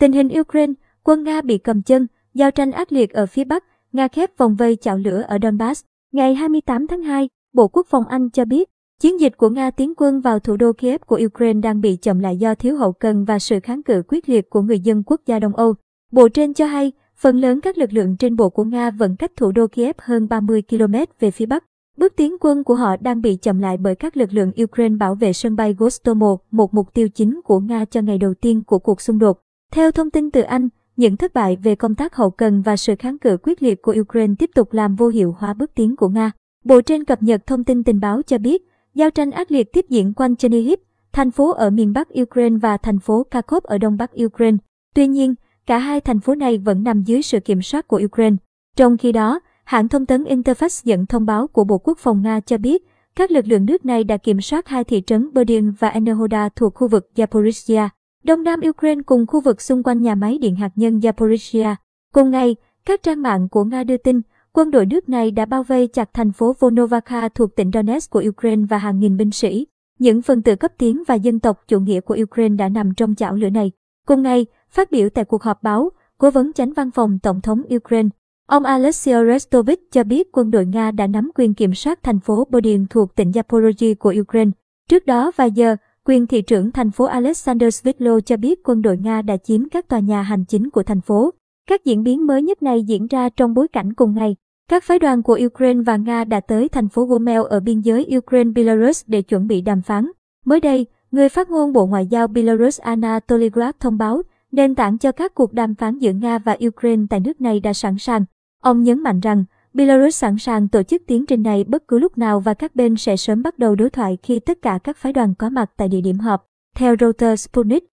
Tình hình Ukraine, quân Nga bị cầm chân, giao tranh ác liệt ở phía Bắc, Nga khép vòng vây chảo lửa ở Donbass. Ngày 28 tháng 2, Bộ Quốc phòng Anh cho biết, chiến dịch của Nga tiến quân vào thủ đô Kiev của Ukraine đang bị chậm lại do thiếu hậu cần và sự kháng cự quyết liệt của người dân quốc gia Đông Âu. Bộ trên cho hay, phần lớn các lực lượng trên bộ của Nga vẫn cách thủ đô Kiev hơn 30 km về phía Bắc. Bước tiến quân của họ đang bị chậm lại bởi các lực lượng Ukraine bảo vệ sân bay Gostomo, một mục tiêu chính của Nga cho ngày đầu tiên của cuộc xung đột. Theo thông tin từ Anh, những thất bại về công tác hậu cần và sự kháng cự quyết liệt của Ukraine tiếp tục làm vô hiệu hóa bước tiến của Nga. Bộ trên cập nhật thông tin tình báo cho biết, giao tranh ác liệt tiếp diễn quanh Chernihiv, thành phố ở miền Bắc Ukraine và thành phố Kharkov ở đông bắc Ukraine. Tuy nhiên, cả hai thành phố này vẫn nằm dưới sự kiểm soát của Ukraine. Trong khi đó, hãng thông tấn Interfax dẫn thông báo của Bộ Quốc phòng Nga cho biết, các lực lượng nước này đã kiểm soát hai thị trấn Berdyansk và Enerhoda thuộc khu vực Zaporizhia. Đông Nam Ukraine cùng khu vực xung quanh nhà máy điện hạt nhân Zaporizhia. Cùng ngày, các trang mạng của Nga đưa tin, quân đội nước này đã bao vây chặt thành phố Volnovakha thuộc tỉnh Donetsk của Ukraine và hàng nghìn binh sĩ. Những phần tử cấp tiến và dân tộc chủ nghĩa của Ukraine đã nằm trong chảo lửa này. Cùng ngày, phát biểu tại cuộc họp báo, cố vấn chánh văn phòng Tổng thống Ukraine, ông Alexei Restovich cho biết quân đội Nga đã nắm quyền kiểm soát thành phố Bodin thuộc tỉnh Zaporozhye của Ukraine. Trước đó vài giờ, Quyền thị trưởng thành phố Alexander Svitlo cho biết quân đội Nga đã chiếm các tòa nhà hành chính của thành phố. Các diễn biến mới nhất này diễn ra trong bối cảnh cùng ngày. Các phái đoàn của Ukraine và Nga đã tới thành phố Gomel ở biên giới Ukraine-Belarus để chuẩn bị đàm phán. Mới đây, người phát ngôn Bộ Ngoại giao Belarus Anatoly Grad thông báo nền tảng cho các cuộc đàm phán giữa Nga và Ukraine tại nước này đã sẵn sàng. Ông nhấn mạnh rằng, Belarus sẵn sàng tổ chức tiến trình này bất cứ lúc nào và các bên sẽ sớm bắt đầu đối thoại khi tất cả các phái đoàn có mặt tại địa điểm họp. Theo Reuters Sputnik,